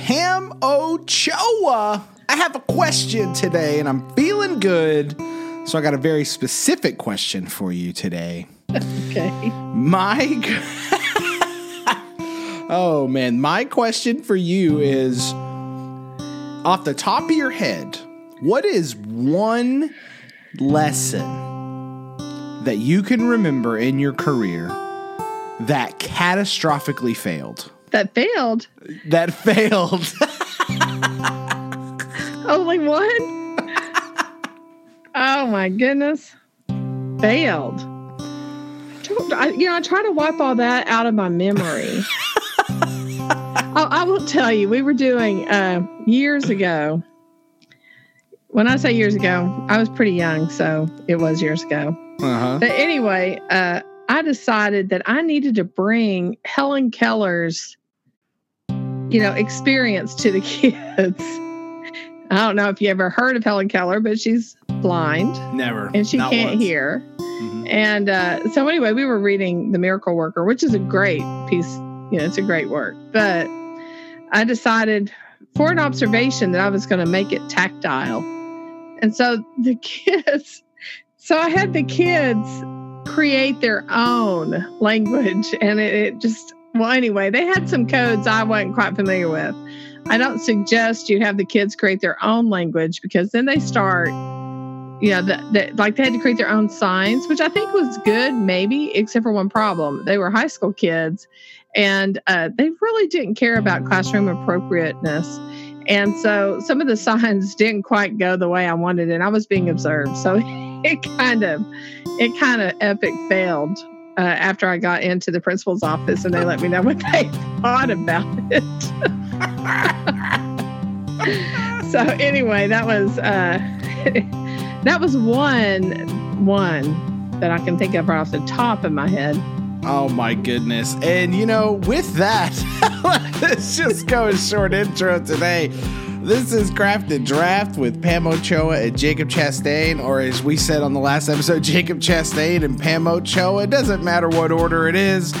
Pam Ochoa. I have a question today and I'm feeling good. So I got a very specific question for you today. Okay. My Oh man, my question for you is off the top of your head, what is one lesson that you can remember in your career that catastrophically failed? That failed. That failed. Only one? oh my goodness. Failed. I, you know, I try to wipe all that out of my memory. I, I will tell you, we were doing uh, years ago. When I say years ago, I was pretty young, so it was years ago. uh-huh. But anyway, uh, I decided that I needed to bring Helen Keller's, you know, experience to the kids. I don't know if you ever heard of Helen Keller, but she's blind Never. and she Not can't once. hear. Mhm. And uh, so anyway, we were reading The Miracle Worker, which is a great piece. You know, it's a great work. But I decided for an observation that I was going to make it tactile. And so the kids, so I had the kids create their own language. And it, it just, well, anyway, they had some codes I wasn't quite familiar with. I don't suggest you have the kids create their own language because then they start you know, that that like they had to create their own signs, which I think was good, maybe, except for one problem. They were high school kids, and uh, they really didn't care about classroom appropriateness. And so some of the signs didn't quite go the way I wanted, and I was being observed. So it kind of, it kind of epic failed uh, after I got into the principal's office, and they let me know what they thought about it. so anyway, that was. Uh, that was one one that I can think of right off the top of my head. Oh my goodness. And you know, with that, let's just go a short intro today. This is Craft and Draft with Pam Ochoa and Jacob Chastain, or as we said on the last episode, Jacob Chastain and Pam Ochoa. It doesn't matter what order it is.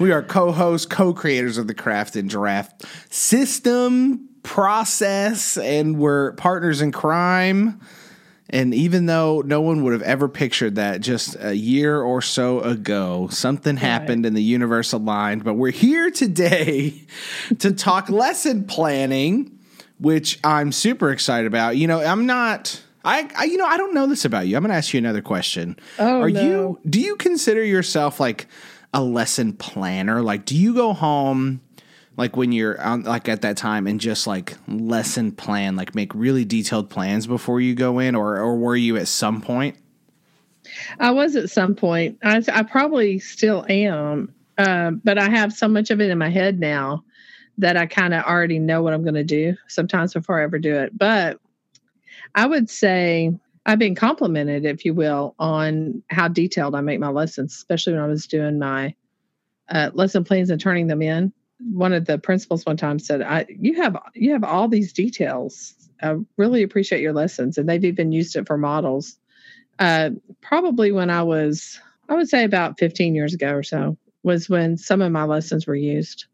We are co hosts, co creators of the Craft and Draft system, process, and we're partners in crime. And even though no one would have ever pictured that just a year or so ago, something happened and the universe aligned. But we're here today to talk lesson planning, which I'm super excited about. You know, I'm not. I, I you know I don't know this about you. I'm going to ask you another question. Oh, Are no. you do you consider yourself like a lesson planner? Like do you go home like when you're on like at that time and just like lesson plan, like make really detailed plans before you go in or or were you at some point? I was at some point. I, I probably still am, uh, but I have so much of it in my head now that I kind of already know what I'm going to do sometimes before I ever do it. But I would say I've been complimented, if you will, on how detailed I make my lessons, especially when I was doing my uh, lesson plans and turning them in. One of the principals one time said, "I you have you have all these details. I really appreciate your lessons," and they've even used it for models uh, probably when I was, I would say about 15 years ago or so, was when some of my lessons were used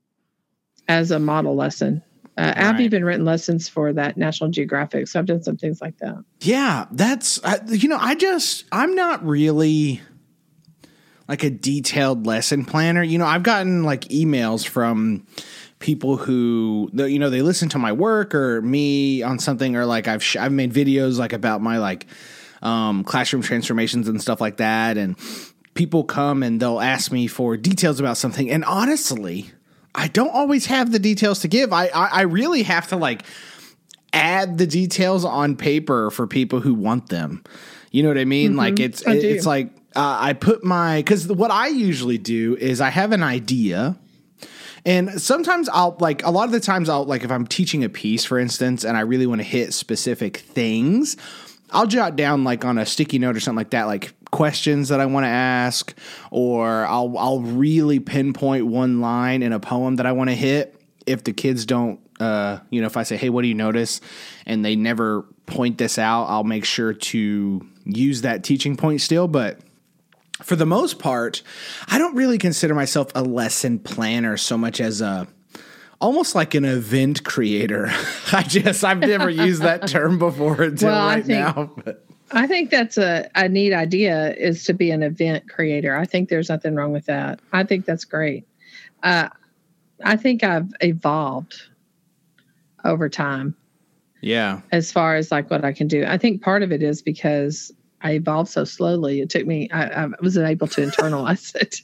as a model lesson. Uh, I've Right. even written lessons for that National Geographic, so I've done some things like that. Yeah, that's I, you know, I just I'm not really like a detailed lesson planner. You know, I've gotten like emails from people who you know they listen to my work or me on something or like I've sh- I've made videos like about my like um, classroom transformations and stuff like that and people come and they'll ask me for details about something and honestly I don't always have the details to give. I I, I really have to like add the details on paper for people who want them. You know what I mean? Like it's Mm-hmm. I do. it's like uh, I put my because what I usually do is I have an idea. And sometimes I'll like a lot of the times I'll like if I'm teaching a piece, for instance, and I really want to hit specific things, I'll jot down like on a sticky note or something like that, like questions that I want to ask, or I'll I'll really pinpoint one line in a poem that I want to hit. If the kids don't, uh, you know, if I say, "Hey, what do you notice?" and they never point this out, I'll make sure to use that teaching point still. But for the most part, I don't really consider myself a lesson planner so much as a almost like an event creator. I just I've never used that term before until Well, I right think- now. But I think that's a, a neat idea is to be an event creator. I think there's nothing wrong with that. I think that's great. Uh, I think I've evolved over time yeah, as far as like what I can do. I think part of it is because I evolved so slowly. It took me, I, I wasn't able to internalize it.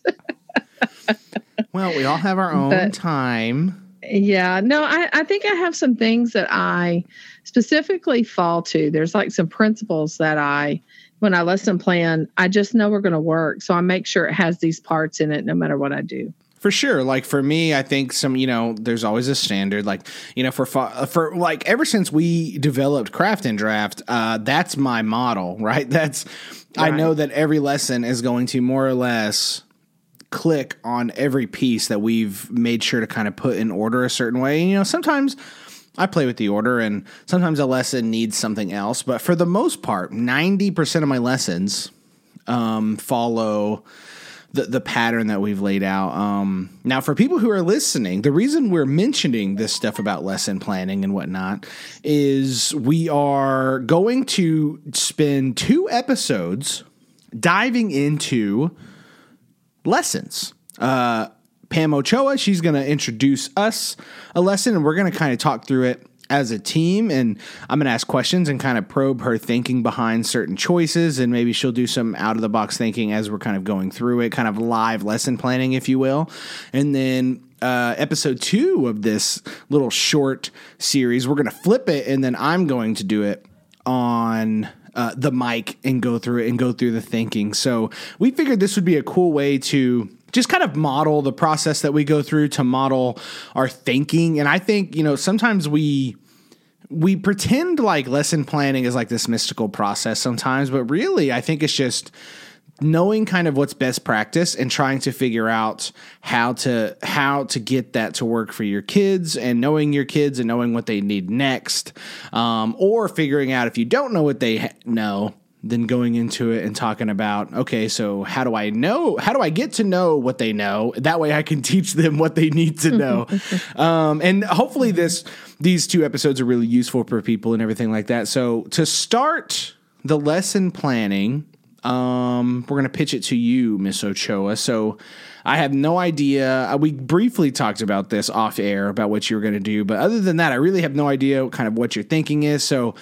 well, we all have our own But- time. Yeah, no, I, I think I have some things that I specifically fall to. There's like some principles that I, when I lesson plan, I just know we're going to work. So I make sure it has these parts in it no matter what I do. For sure. Like for me, I think some, you know, there's always a standard. Like, you know, for for like ever since we developed Craft and Draft, uh, that's my model, right? That's I know that every lesson is going to more or less click on every piece that we've made sure to kind of put in order a certain way. And, you know, sometimes I play with the order and sometimes a lesson needs something else, but for the most part, 90% of my lessons um, follow the, the pattern that we've laid out. Um, now, for people who are listening, the reason we're mentioning this stuff about lesson planning and whatnot is we are going to spend two episodes diving into lessons. Uh, Pam Ochoa, she's going to introduce us a lesson, and we're going to kind of talk through it as a team. And I'm going to ask questions and kind of probe her thinking behind certain choices. And maybe she'll do some out of the box thinking as we're kind of going through it, kind of live lesson planning, if you will. And then uh, episode two of this little short series, we're going to flip it, and then I'm going to do it on uh, the mic and go through it and go through the thinking. So we figured this would be a cool way to just kind of model the process that we go through to model our thinking. And I think, you know, sometimes we we pretend like lesson planning is like this mystical process sometimes, but really I think it's just knowing kind of what's best practice and trying to figure out how to how to get that to work for your kids and knowing your kids and knowing what they need next um, or figuring out if you don't know what they ha- know then going into it and talking about okay so how do i know how do i get to know what they know? That way i can teach them what they need to know. Um, and hopefully this these two episodes are really useful for people and everything like that. So to start the lesson planning um, we're going to pitch it to you, Miss Ochoa. So I have no idea. Uh, we briefly talked about this off air about what you were going to do, but other than that, I really have no idea kind of what your thinking is. So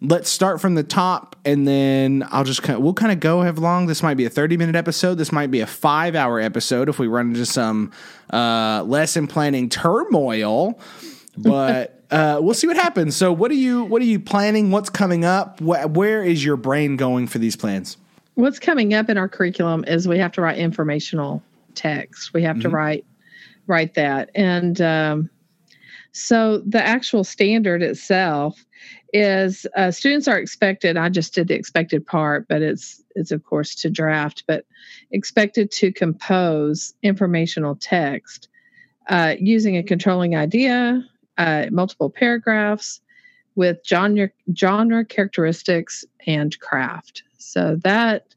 let's start from the top, and then I'll just kind of, we'll kind of go have long. This might be a thirty minute episode. This might be a five hour episode if we run into some uh, lesson planning turmoil, but. Uh, we'll see what happens. So, what are you what are you planning? What's coming up? Wh- where is your brain going for these plans? What's coming up in our curriculum is we have to write informational text. We have to write write that, and um, so the actual standard itself is uh, students are expected. I just did the expected part, but it's it's of course to draft, but expected to compose informational text uh, using a controlling idea, uh, multiple paragraphs with genre genre characteristics and craft. So that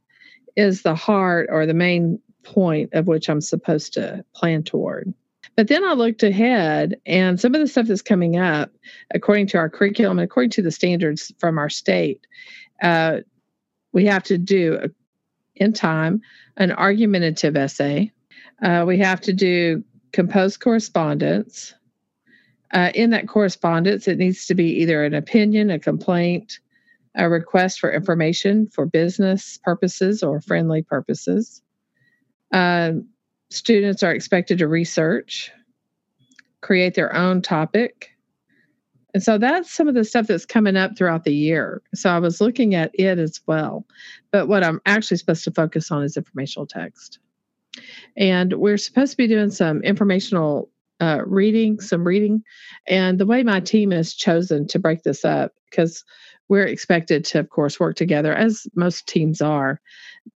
is the heart or the main point of which I'm supposed to plan toward. But then I looked ahead, and some of the stuff that's coming up, according to our curriculum and according to the standards from our state, uh, we have to do uh, in time an argumentative essay. Uh, we have to do composed correspondence. Uh, in that correspondence, it needs to be either an opinion, a complaint, a request for information for business purposes or friendly purposes. Um, students are expected to research, create their own topic. And so that's some of the stuff that's coming up throughout the year. So I was looking at it as well. But what I'm actually supposed to focus on is informational text. And we're supposed to be doing some informational uh, reading, some reading. And the way my team has chosen to break this up, because we're expected to, of course, work together as most teams are.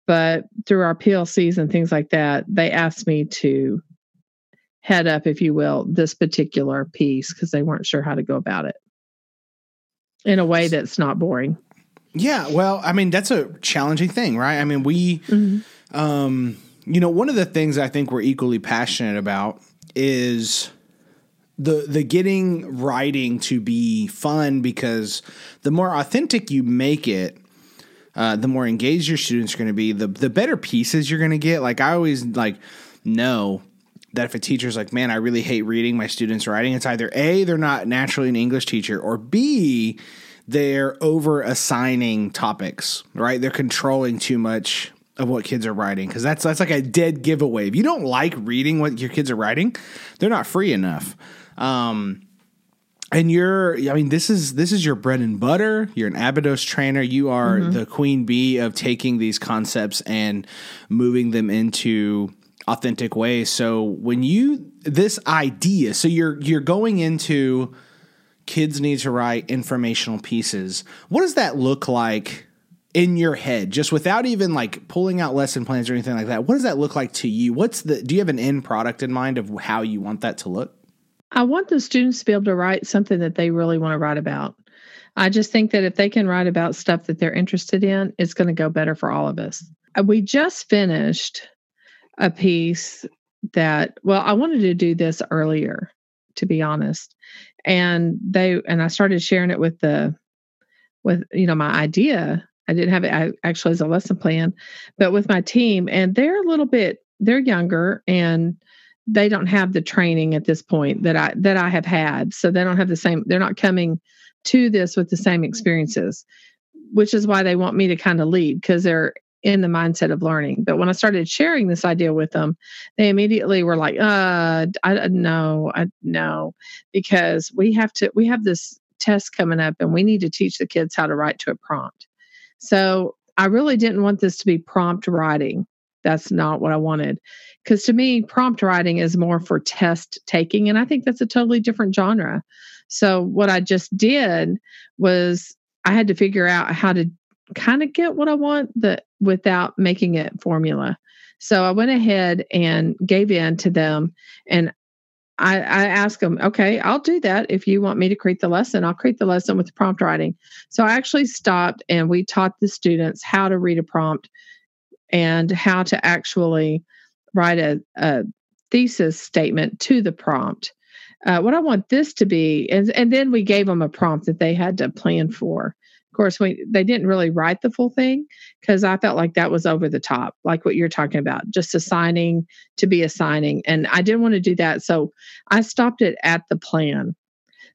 But through our PLCs and things like that, they asked me to head up, if you will, this particular piece because they weren't sure how to go about it in a way that's not boring. Yeah, well, I mean that's a challenging thing, right? I mean, we, um, you know, one of the things I think we're equally passionate about is the the getting writing to be fun because the more authentic you make it, uh, the more engaged your students are going to be. The the better pieces you're going to get. Like I always like know that if a teacher's like, man, I really hate reading my students' writing, it's either a they're not naturally an English teacher, or b they're over assigning topics. Right? They're controlling too much of what kids are writing because that's that's like a dead giveaway. If you don't like reading what your kids are writing, they're not free enough. Um, and you're i mean this is this is your bread and butter. You're an abydos trainer. You are mm-hmm. the queen bee of taking these concepts and moving them into authentic ways. So when you this idea so you're you're going into kids need to write informational pieces. What does that look like in your head? Just without even like pulling out lesson plans or anything like that what does that look like to you? What's the do you have an end product in mind of how you want that to look I want the students to be able to write something that they really want to write about. I just think that if they can write about stuff that they're interested in, it's going to go better for all of us. Uh, we just finished a piece that, well, I wanted to do this earlier, to be honest. And they, and I started sharing it with the, with, you know, my idea. I didn't have it I, actually as a lesson plan, but with my team, and they're a little bit, they're younger and, they don't have the training at this point that I that I have had. So they don't have the same they're not coming to this with the same experiences, which is why they want me to kind of lead because they're in the mindset of learning. But when I started sharing this idea with them, they immediately were like, uh, I no, I no, because we have to we have this test coming up and we need to teach the kids how to write to a prompt. So I really didn't want this to be prompt writing. That's not what I wanted. Because to me, prompt writing is more for test taking. And I think that's a totally different genre. So what I just did was I had to figure out how to kind of get what I want without making it formula. So I went ahead and gave in to them and I, I asked them, okay, I'll do that. If you want me to create the lesson, I'll create the lesson with prompt writing. So I actually stopped and we taught the students how to read a prompt and how to actually write a, a thesis statement to the prompt. Uh, what I want this to be, and, and then we gave them a prompt that they had to plan for. Of course, we they didn't really write the full thing because I felt like that was over the top, like what you're talking about, just assigning to be assigning, and I didn't want to do that, so I stopped it at the plan.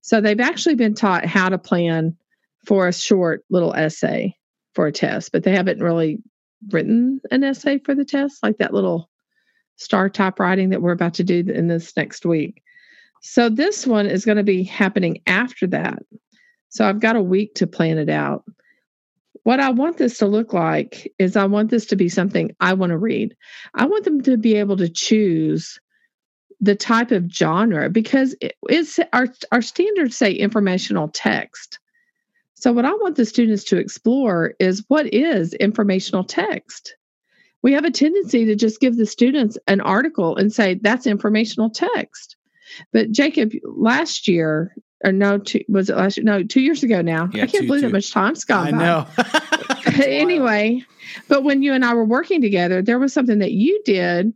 So they've actually been taught how to plan for a short little essay for a test, but they haven't really written an essay for the test, like that little star type writing that we're about to do in this next week. So this one is going to be happening after that. So I've got a week to plan it out. What I want this to look like is I want this to be something I want to read. I want them to be able to choose the type of genre because it's our our standards say informational text. So, what I want the students to explore is what is informational text? We have a tendency to just give the students an article and say that's informational text. But Jacob, last year, or no, two, was it last year? No, two years ago now. Yeah, I can't two, believe two. that much time's gone I by. know. anyway, but when you and I were working together, there was something that you did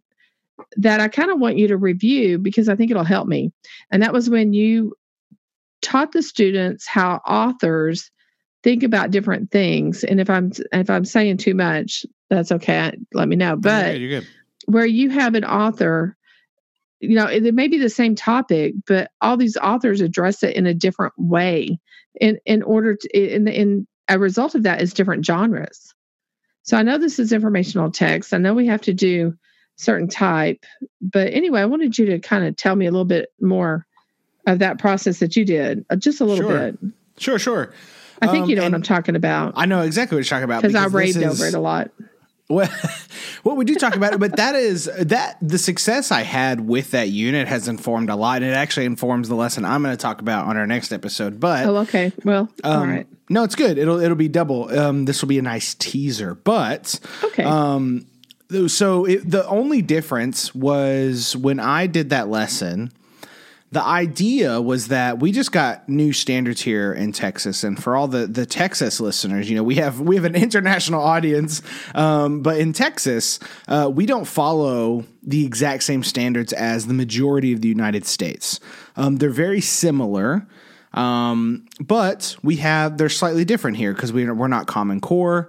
that I kind of want you to review because I think it'll help me. And that was when you taught the students how authors think about different things. And if I'm if I'm saying too much, that's okay. Let me know. But you're good. where you have an author, you know, it, it may be the same topic, but all these authors address it in a different way. In in order to in in a result of that is different genres. So I know this is informational text. I know we have to do certain type, but anyway, I wanted you to kind of tell me a little bit more of that process that you did, uh, just a little sure. bit. Sure, sure. I think um, you know what I'm talking about. I know exactly what you're talking about because I raved is, over it a lot. Well, well, we do talk about it, but that is that the success I had with that unit has informed a lot. And it actually informs the lesson I'm going to talk about on our next episode. But oh, okay, well, um, all right. No, it's good. It'll it'll be double. Um, this will be a nice teaser, but okay. Um, so it, the only difference was when I did that lesson the idea was that we just got new standards here in Texas, and for all the the Texas listeners, you know, we have we have an international audience, um, but in Texas, uh, we don't follow the exact same standards as the majority of the United States. Um, they're very similar. Um, but we have they're slightly different here because we, we're not Common Core.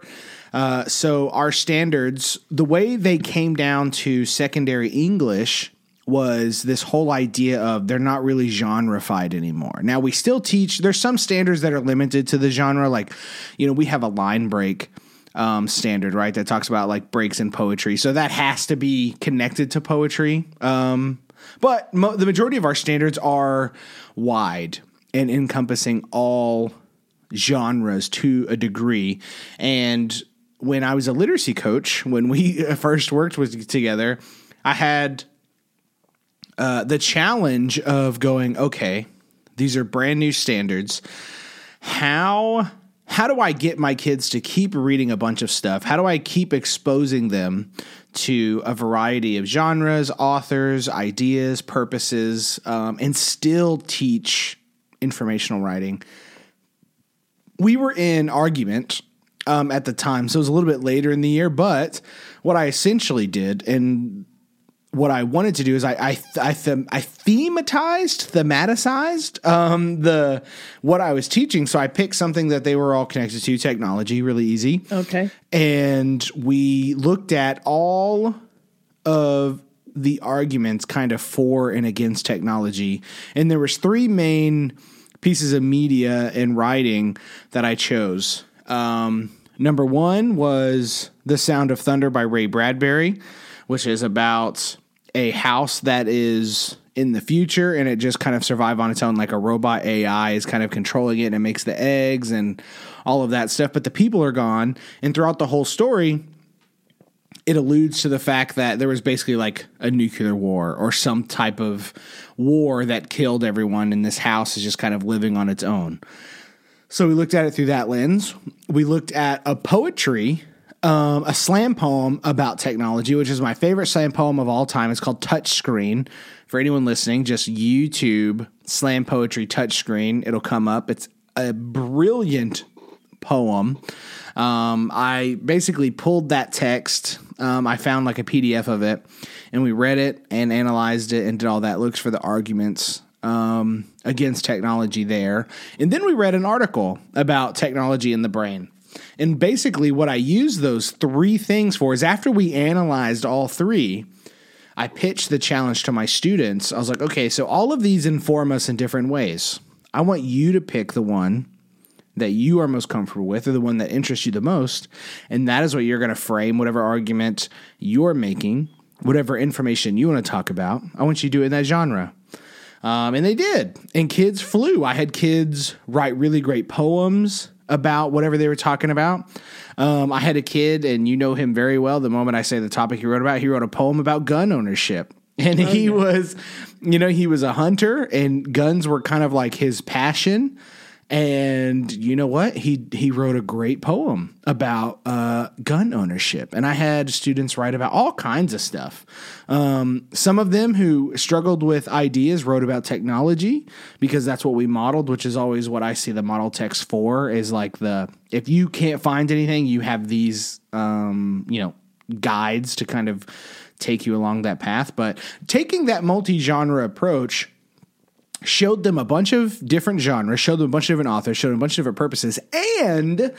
Uh, so our standards, the way they came down to secondary English was this whole idea of they're not really genreified anymore. Now we still teach. There's some standards that are limited to the genre, like you know we have a line break um, standard, right? That talks about like breaks in poetry, so that has to be connected to poetry. Um, but mo- the majority of our standards are wide and encompassing all genres to a degree, and when I was a literacy coach, when we first worked with together, I had uh, the challenge of going, okay, these are brand new standards. How how do I get my kids to keep reading a bunch of stuff? How do I keep exposing them to a variety of genres, authors, ideas, purposes, um, and still teach informational writing? We were in argument um, at the time, so it was a little bit later in the year. But what I essentially did, and what I wanted to do is I I I, them, I thematized, thematicized um, the what I was teaching. So I picked something that they were all connected to, technology, really easy. Okay. And we looked at all of the arguments kind of for and against technology, and there was three main pieces of media and writing that I chose. Um, number one was "The Sound of Thunder" by Ray Bradbury, which is about a house that is in the future and it just kind of survive on its own like a robot AI is kind of controlling it and it makes the eggs and all of that stuff but the people are gone and throughout the whole story it alludes to the fact that there was basically like a nuclear war or some type of war that killed everyone and this house is just kind of living on its own. So we looked at it through that lens. We looked at a poetry um, a slam poem about technology, which is my favorite slam poem of all time. It's called Touchscreen. For anyone listening, just YouTube slam poetry touchscreen. It'll come up. It's a brilliant poem. Um, I basically pulled that text. Um, I found like a PDF of it, and we read it and analyzed it and did all that. Looks for the arguments um, against technology there, and then we read an article about technology in the brain. And basically, what I use those three things for is after we analyzed all three, I pitched the challenge to my students. I was like, okay, so all of these inform us in different ways. I want you to pick the one that you are most comfortable with or the one that interests you the most. And that is what you're going to frame whatever argument you're making, whatever information you want to talk about. I want you to do it in that genre. Um, and they did. And kids flew. I had kids write really great poems about whatever they were talking about. Um, I had a kid, and you know him very well. The moment I say the topic he wrote about, he wrote a poem about gun ownership. And okay. he was, you know, he was a hunter, and guns were kind of like his passion. And you know what? He he wrote a great poem about uh, gun ownership, and I had students write about all kinds of stuff. Um, some of them who struggled with ideas wrote about technology because that's what we modeled, which is always what I see the model text for. Is like the if you can't find anything, you have these um, you know guides to kind of take you along that path. But taking that multi genre approach showed them a bunch of different genres, showed them a bunch of different authors, showed them a bunch of different purposes, and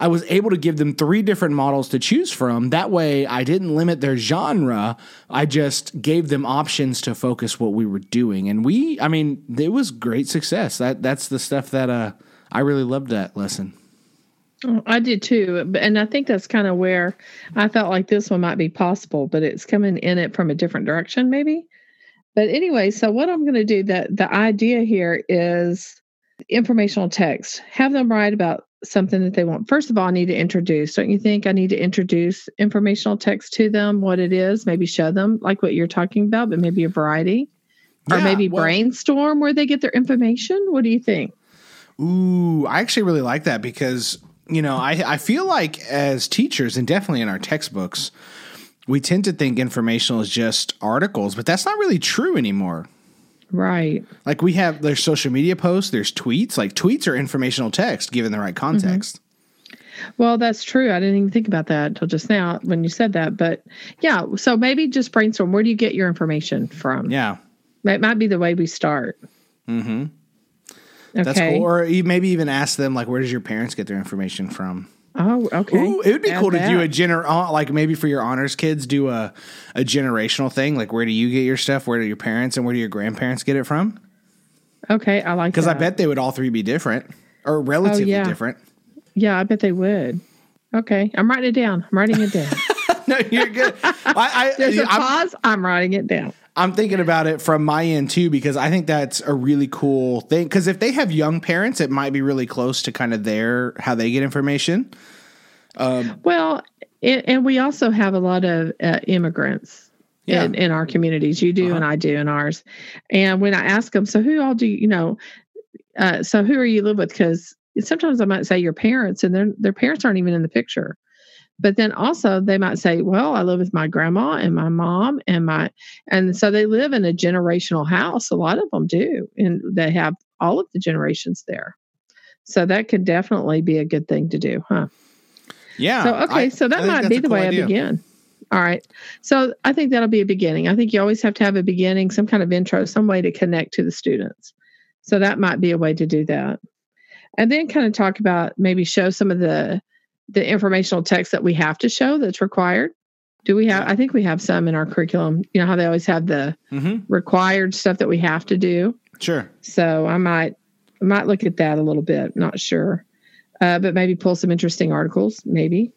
I was able to give them three different models to choose from. That way, I didn't limit their genre. I just gave them options to focus what we were doing, and we, I mean, it was great success. That that's the stuff that uh, I really loved that lesson. Oh, I did too, and I think that's kind of where I felt like this one might be possible, but it's coming in it from a different direction, maybe. But anyway, so what I'm going to do that the idea here is informational text. Have them write about something that they want. First of all, I need to introduce. Don't you think I need to introduce informational text to them, what it is, maybe show them like what you're talking about, but maybe a variety? Yeah, or maybe well, brainstorm where they get their information? What do you think? Ooh, I actually really like that because, you know, I, I feel like as teachers and definitely in our textbooks, we tend to think informational is just articles, but that's not really true anymore. Right. Like we have there's social media posts, there's tweets. Like tweets are informational text given the right context. Well, that's true. I didn't even think about that until just now when you said that. But yeah, so maybe just brainstorm. Where do you get your information from? Yeah. That might be the way we start. Mm-hmm. Okay. That's cool. Or maybe even ask them like, where does your parents get their information from? Oh, okay. Ooh, it would be Add cool to do a gener uh, like maybe for your honors kids do a a generational thing. Like where do you get your stuff? Where do your parents and where do your grandparents get it from? Okay, I like Because I bet they would all three be different or relatively yeah. different. Yeah, I bet they would. Okay, I'm writing it down. I'm writing it down. no, you're good. I, I, There's a I'm, pause. I'm writing it down. I'm thinking about it from my end too because I think that's a really cool thing. Because if they have young parents, it might be really close to kind of their how they get information. Well, and, and we also have a lot of uh, immigrants Yeah. in, in our communities. You do, Uh-huh. and I do in ours. And when I ask them, so who all do you, you know? Uh, so who are you live with? Because sometimes I might say your parents, and their their parents aren't even in the picture. But then also they might say, well, I live with my grandma and my mom and my, and so they live in a generational house. A lot of them do, and they have all of the generations there. So that could definitely be a good thing to do, huh? Yeah. So okay, I- so that might be the cool way idea. I begin. All right. So I think that'll be a beginning. I think you always have to have a beginning, some kind of intro, some way to connect to the students. So that might be a way to do that. And then kind of talk about maybe show some of the the informational text that we have to show that's required. Do we have I think we have some in our curriculum. You know how they always have the Mhm. required stuff that we have to do. Sure. So I might I might look at that a little bit. Not sure, uh, but maybe pull some interesting articles. Maybe.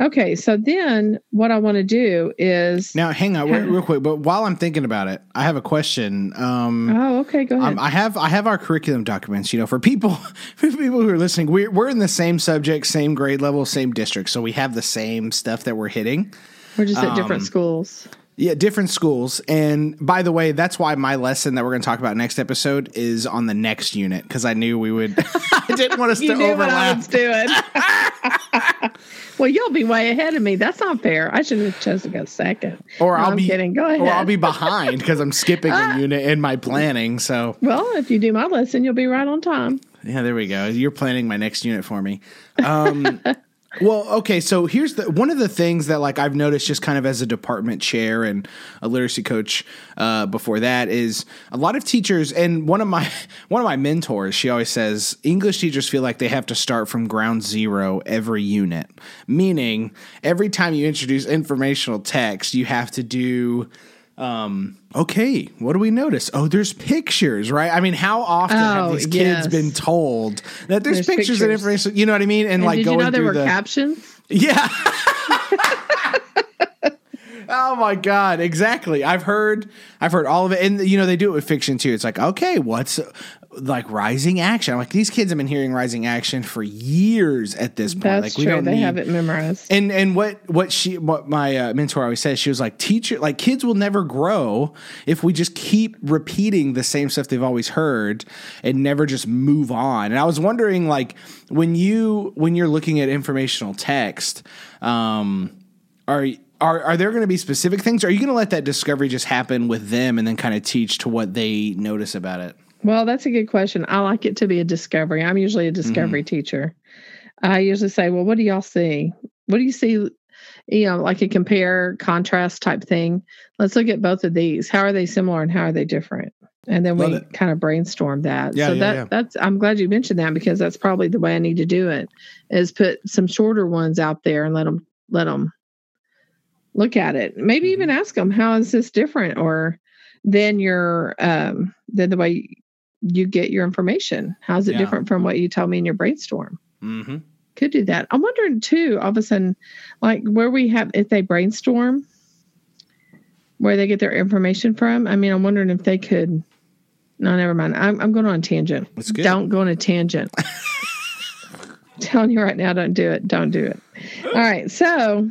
Okay, so then what I want to do is. Now, hang on real, real quick. But while I'm thinking about it, I have a question. Um, oh, okay. Go ahead. Um, I have I have our curriculum documents. You know, for people for people who are listening, we're we're in the same subject, same grade level, same district, so we have the same stuff that we're hitting. We're just at different um, schools. Yeah, different schools. And by the way, that's why my lesson that we're going to talk about next episode is on the next unit because I knew we would. I didn't want us to knew what I overlap. well, you'll be way ahead of me. That's not fair. I should have chosen to go second. Or No, I'll I'm be kidding. Go ahead. Or I'll be behind because I'm skipping a unit in my planning. So Well, if you do my lesson, you'll be right on time. Yeah, there we go. You're planning my next unit for me. Um, well, okay. So here's the one of the things that like I've noticed just kind of as a department chair and a literacy coach uh, before that is a lot of teachers and one of my one of my mentors. She always says English teachers feel like they have to start from ground zero every unit, meaning every time you introduce informational text, you have to do um okay what do we notice? Oh there's pictures right? I mean how often have Oh, these kids yes. been told that there's, There's pictures, and information you know what i mean? And, And like did you going know there were the captions? yeah. Oh my god exactly. I've heard i've heard all of it. And you know they do it with fiction too. It's like okay what's like rising action i'm like these kids have been hearing rising action for years at this point That's like we true. don't They need have it memorized. and and what what she what my uh, mentor always says she was like teacher like kids will never grow if we just keep repeating the same stuff they've always heard and never just move on and i was wondering like when you when you're looking at informational text um are are, are there going to be specific things? Are you going to let that discovery just happen with them and then kind of teach to what they notice about it? Well, that's a good question. I like it to be a discovery. I'm usually a discovery teacher. I usually say, "Well, what do y'all see? What do you see? You know, like a compare contrast type thing. Let's look at both of these. How are they similar and how are they different?" And then Love we it. kind of brainstorm that. Yeah, so yeah, that yeah. that's I'm glad you mentioned that because that's probably the way I need to do it. Is put some shorter ones out there and let them let them look at it. Maybe Mm-hmm. even ask them, "How is this different?" Or then your um then the way you get your information. How's it Yeah. different from what you tell me in your brainstorm? Mm-hmm. Could do that. I'm wondering too, all of a sudden, like where we have if they brainstorm, where they get their information from. I mean, I'm wondering if they could. No, never mind. I'm I'm going on a tangent. Don't go on a tangent. telling you right now, don't do it. Don't do it. All right. So,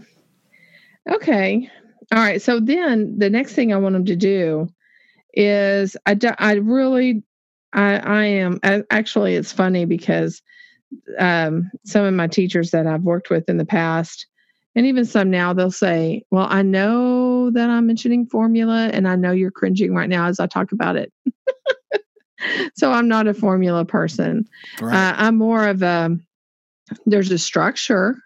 okay. All right. So then the next thing I want them to do is I, do, I really, I, I am actually, it's funny because um, some of my teachers that I've worked with in the past, and even some now, they'll say, Well, I know that I'm mentioning formula, and I know you're cringing right now as I talk about it. so I'm not a formula person. Right. Uh, I'm more of a, there's a structure,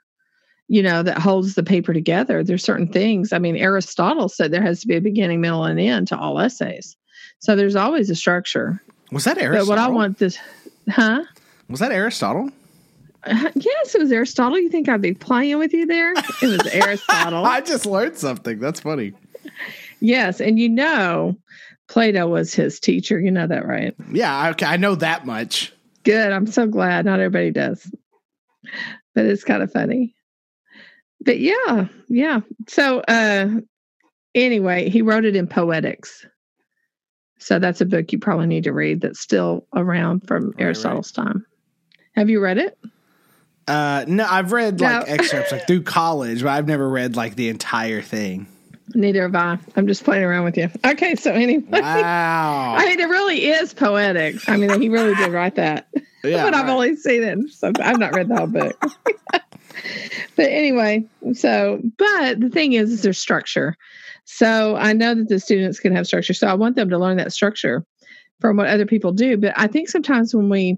you know, that holds the paper together. There's certain things. I mean, Aristotle said there has to be a beginning, middle, and end to all essays. So there's always a structure. Was that Aristotle? But what I want this, huh? Was that Aristotle? Uh, yes, it was Aristotle. You think I'd be playing with you there? It was Aristotle. I just learned something. That's funny. Yes, and you know, Plato was his teacher. You know that, right? Yeah, okay, I know that much. Good. I'm so glad. Not everybody does, but it's kind of funny. But yeah, yeah. So uh, anyway, he wrote it in Poetics. So that's a book you probably need to read. That's still around from right, Aristotle's right. time. Have you read it? Uh, no, I've read like no. excerpts like through college, but I've never read like the entire thing. Neither have I. I'm just playing around with you. Okay, so anyway, wow. I mean, it really is poetic. I mean, he really did write that. Yeah, but I've only seen it, so I've not read the whole book. but anyway, so but the thing is, is there's structure. So I know that the students can have structure. So I want them to learn that structure from what other people do. But I think sometimes when we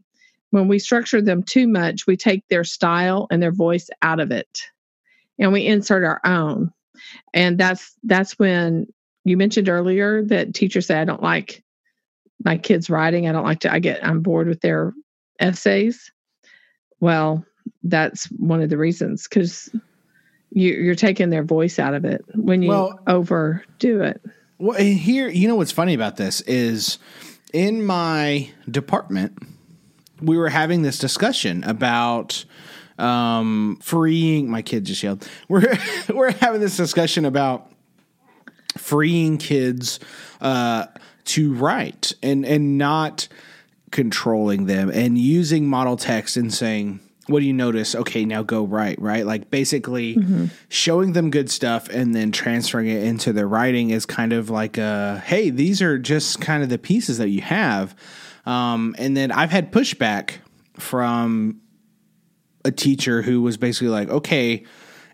when we structure them too much, we take their style and their voice out of it and we insert our own. And that's that's when you mentioned earlier that teachers say I don't like my kids writing. I don't like to I get I'm bored with their essays. Well, that's one of the reasons because you, you're taking their voice out of it when you well, overdo it. Well, here, you know what's funny about this is in my department, we were having this discussion about um, freeing. My kid just yelled. We're we're having this discussion about freeing kids uh, to write and and not controlling them and using model text and saying what do you notice? Okay now go write right? Like basically mm-hmm. showing them good stuff and then transferring it into their writing is kind of like a hey these are just kind of the pieces that you have. Um, and then I've had pushback from a teacher who was basically like, okay,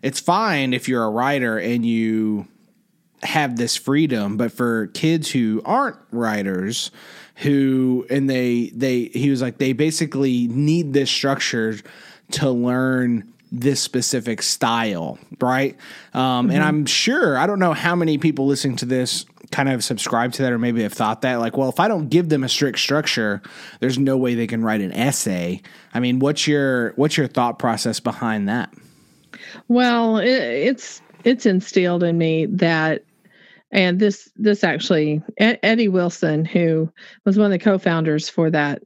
it's fine if you're a writer and you have this freedom, but for kids who aren't writers, who and they they he was like they basically need this structure to learn this specific style, right? Um, mm-hmm. And I'm sure I don't know how many people listening to this kind of subscribe to that or maybe have thought that like well if i don't give them a strict structure there's no way they can write an essay i mean what's your what's your thought process behind that well it, it's it's instilled in me that and this this actually eddie wilson who was one of the co-founders for that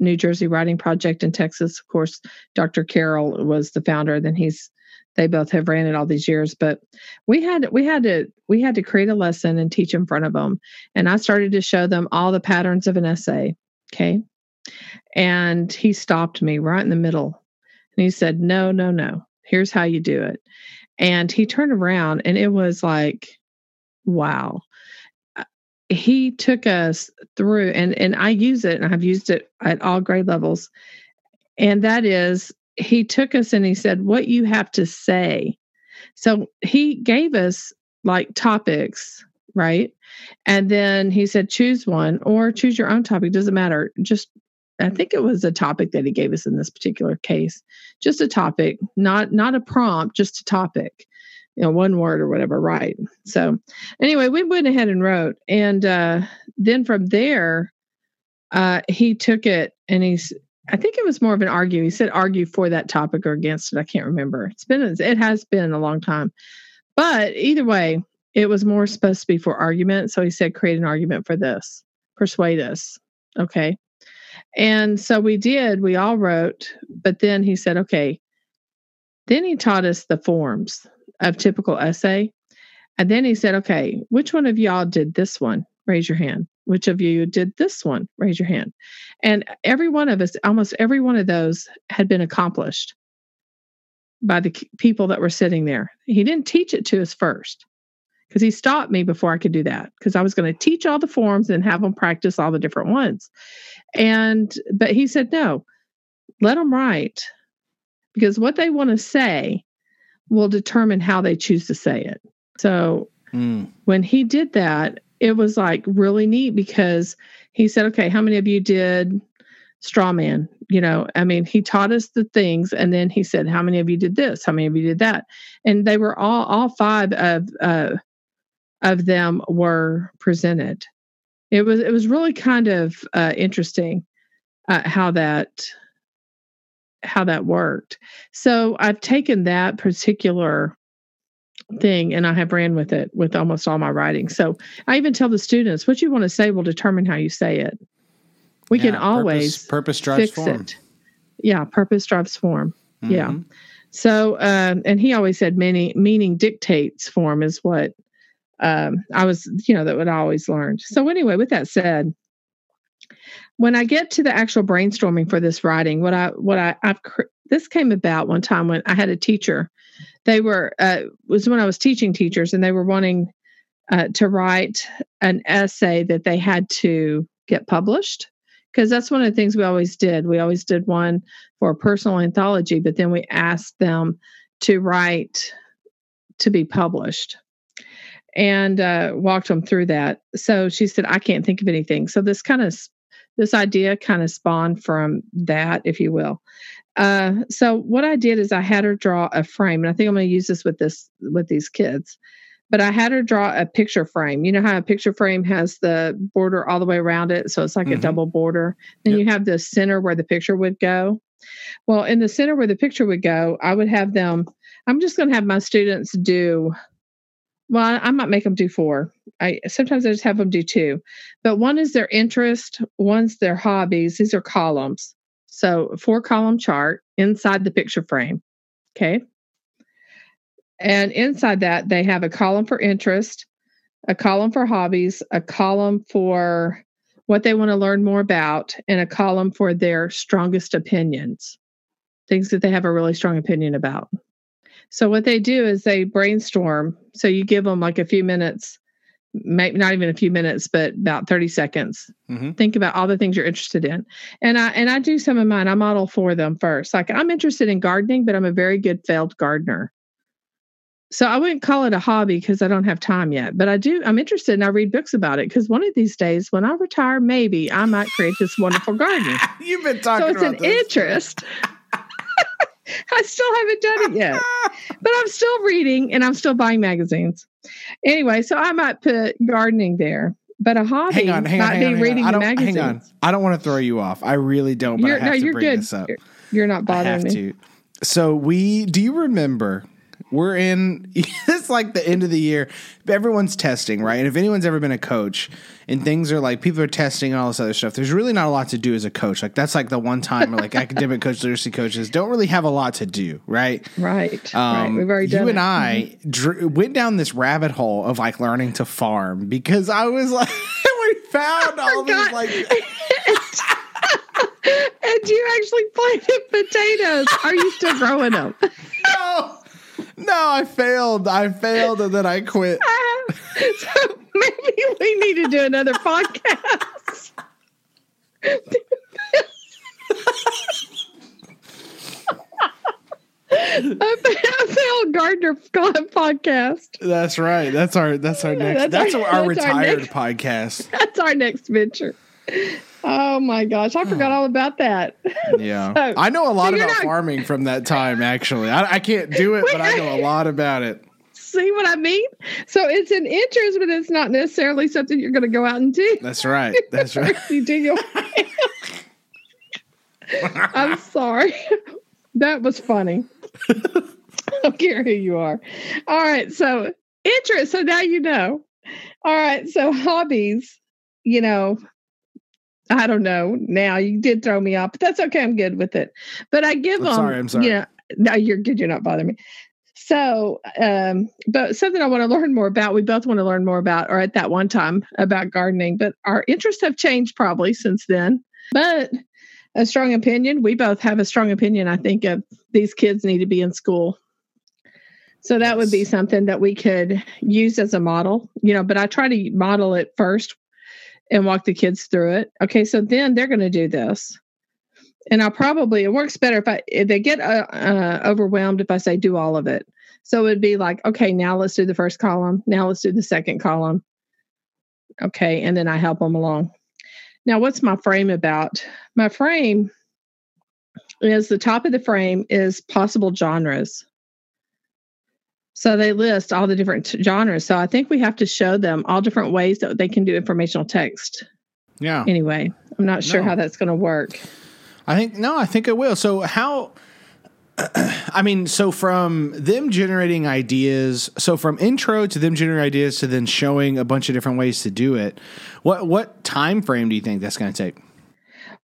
new jersey writing project in texas. Of course dr carroll was the founder then he's they both have ran it all these years. But we had we had to we had to create a lesson and teach in front of them and i started to show them all the patterns of an essay okay? And he stopped me right in the middle. And he said no no no. Here's how you do it. And he turned around and it was like wow uh, he took us through and and i use it and i've used it at all grade levels and that is he took us and he said, What you have to say. So he gave us like topics, right? And then he said, Choose one or choose your own topic. Doesn't matter. Just, I think it was a topic that he gave us in this particular case. Just a topic, not not a prompt, just a topic you know one word or whatever right so anyway we went ahead and wrote and uh, then from there uh, he took it and he's I think it was more of an argue. He said argue for that topic or against it. I can't remember. It's been it has been a long time. But either way, it was more supposed to be for argument. So he said create an argument for this. Persuade us. Okay. And so we did, we all wrote, but then he said, okay. Then he taught us the forms of typical essay. And then he said, okay, which one of y'all did this one? Raise your hand. Which of you did this one? Raise your hand. And every one of us, almost every one of those had been accomplished by the people that were sitting there. He didn't teach it to us first because he stopped me before I could do that because I was going to teach all the forms and have them practice all the different ones. And, but he said, no, let them write because what they want to say will determine how they choose to say it. So Mm. when he did that, it was like really neat because he said, okay, how many of you did straw man? You know, I mean, he taught us the things and then he said, how many of you did this? How many of you did that? And they were all, all five of, uh, of them were presented. It was, it was really kind of uh, interesting uh, how that, how that worked. So I've taken that particular thing and I have ran with it with almost all my writing. So I even tell the students what you want to say will determine how you say it. We can always purpose, purpose drives fix form. it. Yeah, purpose drives form. Yeah. Mhm. So um and he always said many meaning dictates form is what um I was, you know, that what I always learned. So anyway, with that said, when I get to the actual brainstorming for this writing, what I what I I've this came about one time when I had a teacher. They were uh, was when I was teaching teachers, and they were wanting uh, to write an essay that they had to get published because that's one of the things we always did. We always did one for a personal anthology, but then we asked them to write to be published and uh, walked them through that. So she said, I can't think of anything. So this kind of this idea kind of spawned from that, if you will. Uh, so what I did is I had her draw a frame, and I think I'm going to use this with this with these kids. But I had her draw a picture frame. You know how a picture frame has the border all the way around it, so it's like a Mhm. double border. Then Yep. you have the center where the picture would go. Well, in the center where the picture would go, I would have them. I'm just going to have my students do. Well, I, might make them do four. I sometimes I just have them do two, but one is their interest, one's their hobbies. These are columns. So four column chart inside the picture frame. Okay. And inside that, they have a column for interest, a column for hobbies, a column for what they want to learn more about, and a column for their strongest opinions, things that they have a really strong opinion about. So, what they do is they brainstorm. So, you give them like a few minutes, maybe not even a few minutes, but about 30 seconds. Mhm. think about all the things you're interested in. And i and i do some of mine. I model for them first. Like i'm interested in gardening but i'm a very good failed gardener. So i wouldn't call it a hobby because i don't have time yet but i do i'm interested and i read books about it because one of these days when i retire maybe i might create this wonderful garden. You've been talking so it's an this. interest i still haven't done it yet but i'm still reading and i'm still buying magazines anyway so i might put gardening there but a hobby Hang on, hang on, might hang on, hang on. reading I the don't, magazines hang on. I don't want to throw you off. I really don't, but you're, I have no, to you're bring good. this up. You're, you're not bothering me. to. So we do you remember we're in it's like the end of the year. Everyone's testing, right? And if anyone's ever been a coach and things are like people are testing and all this other stuff, there's really not a lot to do as a coach. Like that's like the one time where like academic coach, literacy coaches don't really have a lot to do, right? Right. right. Um, We've already done you done and it. I dr- went down this rabbit hole of like learning to farm because I was like, we found all these like and you actually planted potatoes. Are you still growing them? no, no, I failed, I failed, and then I quit. so maybe we need to do another podcast. a failed gardener podcast. That's right. That's our that's our next That's that's, our- our, that's our retired next- podcast. That's our next venture. Oh my gosh, I hmm. forgot all about that. Yeah, So- I know a lot so about not- farming from that time. Actually, I, I can't do it, but I know a lot about it. See what I mean? So it's an interest, but it's not necessarily something you're going to go out and do. That's right. That's right. you do your. I'm sorry. That was funny. I don't care who you are. All right. So interest. So now you know. All right. So hobbies, you know, I don't know. Now you did throw me off, but that's okay. I'm good with it. But I give I'm them. sorry, I'm sorry. You know, no, you're good. You're not bothering me. So, um, but something I want to learn more about, we both want to learn more about, or at that one time about gardening, but our interests have changed probably since then. But a strong opinion, we both have a strong opinion, I think, of these kids need to be in school. So that would be something that we could use as a model, you know, but I try to model it first and walk the kids through it. Okay, so then they're going to do this. And I'll probably, it works better if I, if they get uh, uh, overwhelmed if I say do all of it. So it would be like, okay, now let's do the first column. Now let's do the second column. Okay. And then I help them along. Now, what's my frame about? My frame is the top of the frame is possible genres. So they list all the different genres. So I think we have to show them all different ways that they can do informational text. Yeah. Anyway, I'm not sure No. how that's going to work. I think no, I think it will. So how I mean, so from them generating ideas, so from intro to them generating ideas to then showing a bunch of different ways to do it, what what time frame do you think that's going to take?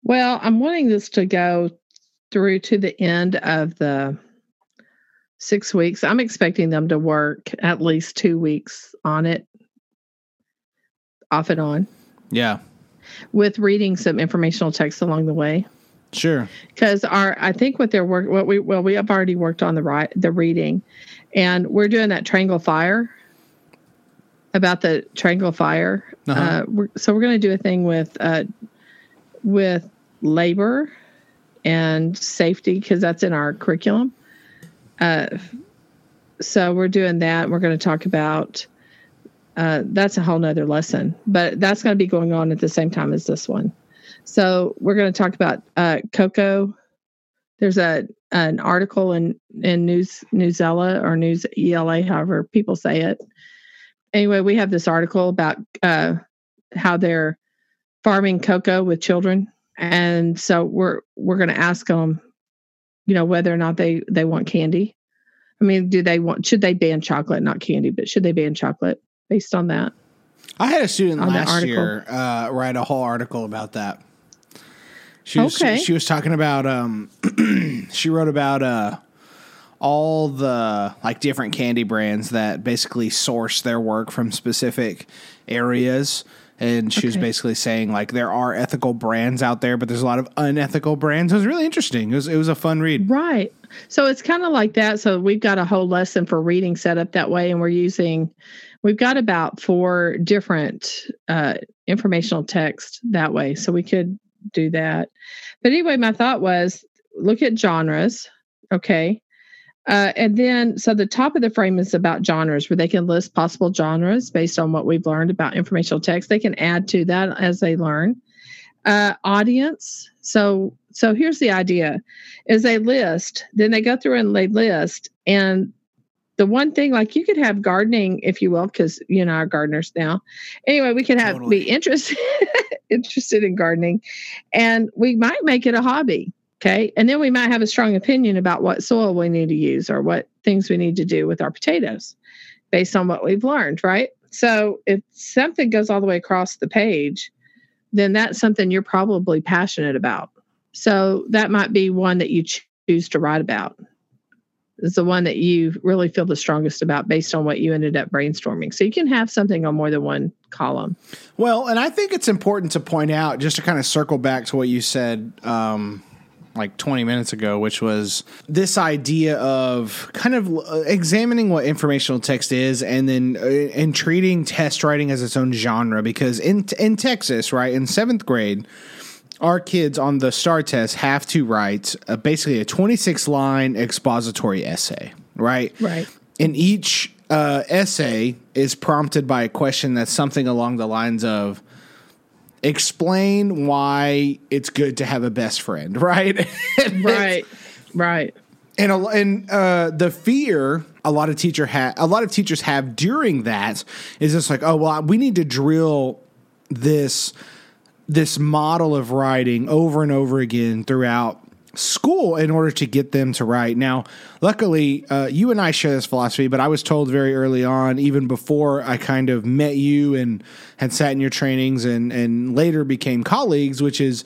Well, I'm wanting this to go through to the end of the six weeks. I'm expecting them to work at least two weeks on it, off and on, Yeah. with reading some informational text along the way. Sure. Because our, I think what they're work, what we, well, we have already worked on the right, the reading, and we're doing that triangle fire about the triangle fire. Uh-huh. Uh, we're, so we're going to do a thing with, uh, with labor and safety because that's in our curriculum. Uh, so we're doing that. We're going to talk about uh, that's a whole nother lesson, but that's going to be going on at the same time as this one. So we're going to talk about uh, cocoa. There's a an article in in News Newsela or News ELA, however people say it. Anyway, we have this article about uh, how they're farming cocoa with children, and so we're we're going to ask them, you know, whether or not they they want candy. I mean, do they want? Should they ban chocolate, not candy, but should they ban chocolate based on that? I had a student last year uh, write a whole article about that. She was Okay. she was talking about um she wrote about uh all the like different candy brands that basically source their work from specific areas and she was basically saying like there are ethical brands out there but there's a lot of unethical brands. It was really interesting. It was it was a fun read. Right. So it's kind of like that. So we've got a whole lesson for reading set up that way, and we're using, we've got about four different uh, informational text that way. So we could do that. But anyway, my thought was look at genres. Okay. Uh, and then, so the top of the frame is about genres where they can list possible genres based on what we've learned about informational text. They can add to that as they learn. Uh, audience. So, so here's the idea is they list, then they go through and they list. And the one thing, like you could have gardening, if you will, because you know are gardeners now. Anyway, we could have Totally. be interested interested in gardening, and we might make it a hobby. Okay, and then we might have a strong opinion about what soil we need to use or what things we need to do with our potatoes, based on what we've learned. Right. So if something goes all the way across the page, then that's something you're probably passionate about. So that might be one that you choose to write about. Is the one that you really feel the strongest about based on what you ended up brainstorming. So you can have something on more than one column. Well, and I think it's important to point out, just to kind of circle back to what you said um, like 20 minutes ago, which was this idea of kind of uh, examining what informational text is and then uh, and treating test writing as its own genre. Because in, in Texas, right, in seventh grade, our kids on the STAAR test have to write uh, basically a 26 line expository essay, right? Right. And each uh, essay is prompted by a question that's something along the lines of explain why it's good to have a best friend, right? Right. right. and a, and uh, the fear a lot of teacher ha- a lot of teachers have during that is just like oh well we need to drill this this model of writing over and over again throughout school in order to get them to write. Now luckily uh, you and i share this philosophy but i was told very early on even before i kind of met you and had sat in your trainings and and later became colleagues which is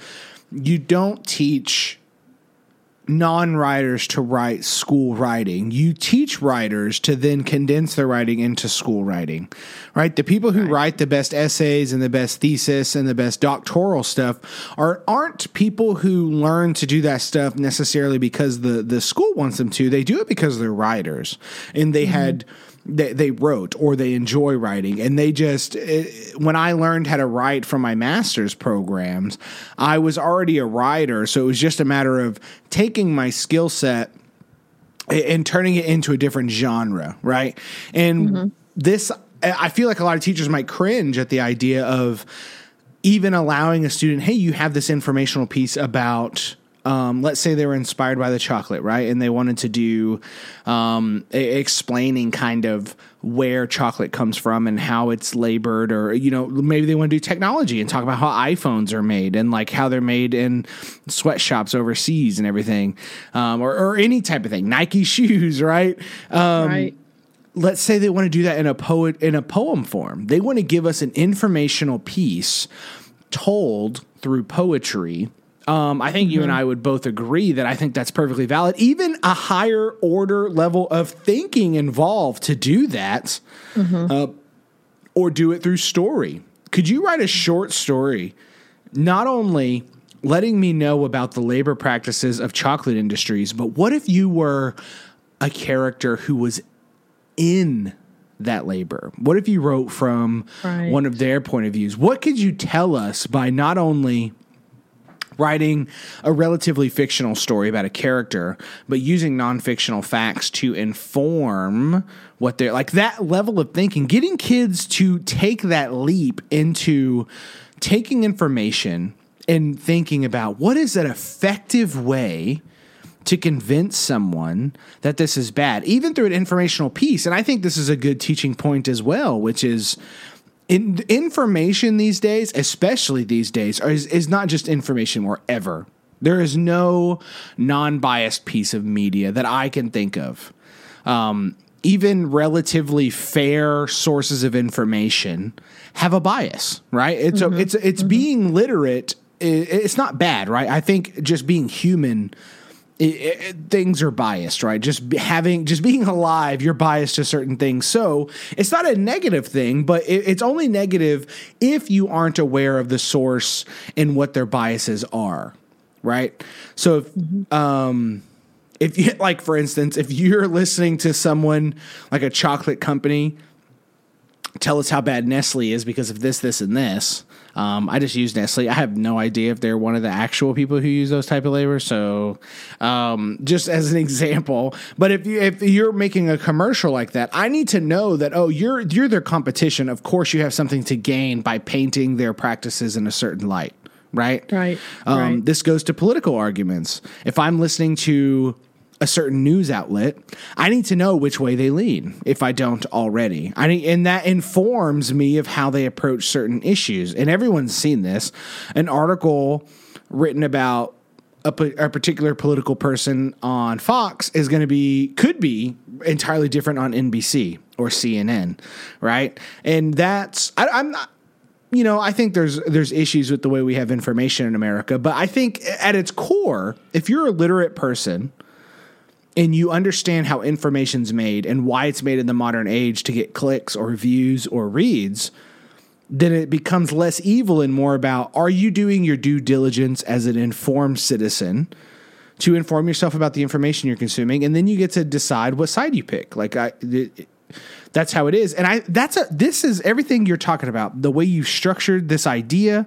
you don't teach non-writers to write school writing. You teach writers to then condense their writing into school writing. Right? The people who write the best essays and the best thesis and the best doctoral stuff are aren't people who learn to do that stuff necessarily because the the school wants them to. They do it because they're writers and they mm-hmm. had they, they wrote or they enjoy writing and they just it, when i learned how to write from my master's programs i was already a writer so it was just a matter of taking my skill set and turning it into a different genre, right? And mm-hmm. this, I feel like a lot of teachers might cringe at the idea of even allowing a student, hey, you have this informational piece about um, let's say they were inspired by the chocolate, right? And they wanted to do um, a- explaining kind of where chocolate comes from and how it's labored, or, you know, maybe they want to do technology and talk about how iPhones are made and like how they're made in sweatshops overseas and everything, um, or, or, any type of thing, Nike shoes, right? Um, right. Let's say they want to do that in a poet in a poem form. They want to give us an informational piece told through poetry um, I think mm-hmm. you and mm-hmm. I would both agree that I think that's perfectly valid. Even a higher order level of thinking involved to do that, mm-hmm. uh, or do it through story. Could you write a short story, not only letting me know about the labor practices of chocolate industries, but what if you were a character who was in that labor? What if you wrote from right. one of their point of views? What could you tell us by not only writing a relatively fictional story about a character, but using non-fictional facts to inform what they're like that level of thinking, getting kids to take that leap into taking information and thinking about what is an effective way to convince someone that this is bad, even through an informational piece. And I think this is a good teaching point as well, which is in, information these days, especially these days, is, is not just information wherever. There is no non biased piece of media that I can think of. Um, even relatively fair sources of information have a bias, right? It's mm-hmm. a, it's it's mm-hmm. being literate. It's not bad, right? I think just being human it, it, things are biased, right? Just having, just being alive, you're biased to certain things. So it's not a negative thing, but it, it's only negative if you aren't aware of the source and what their biases are, right? So if, mm-hmm. um, if you like, for instance, if you're listening to someone like a chocolate company tell us how bad Nestle is because of this, this, and this um, I just use Nestle. I have no idea if they're one of the actual people who use those type of labor. So, um, just as an example, but if you, if you're making a commercial like that, I need to know that oh, you're you're their competition. Of course, you have something to gain by painting their practices in a certain light. Right. Right. Um, right. This goes to political arguments. If I'm listening to a certain news outlet, I need to know which way they lean if I don't already. I need, and that informs me of how they approach certain issues. And everyone's seen this. An article written about a, a particular political person on Fox is going to be could be entirely different on NBC or CNN, right? And that's I, I'm not you know, I think there's there's issues with the way we have information in America, but I think at its core, if you're a literate person and you understand how information's made and why it's made in the modern age to get clicks or views or reads, then it becomes less evil and more about are you doing your due diligence as an informed citizen to inform yourself about the information you're consuming and then you get to decide what side you pick. Like I it, that's how it is. And I that's a this is everything you're talking about. The way you structured this idea,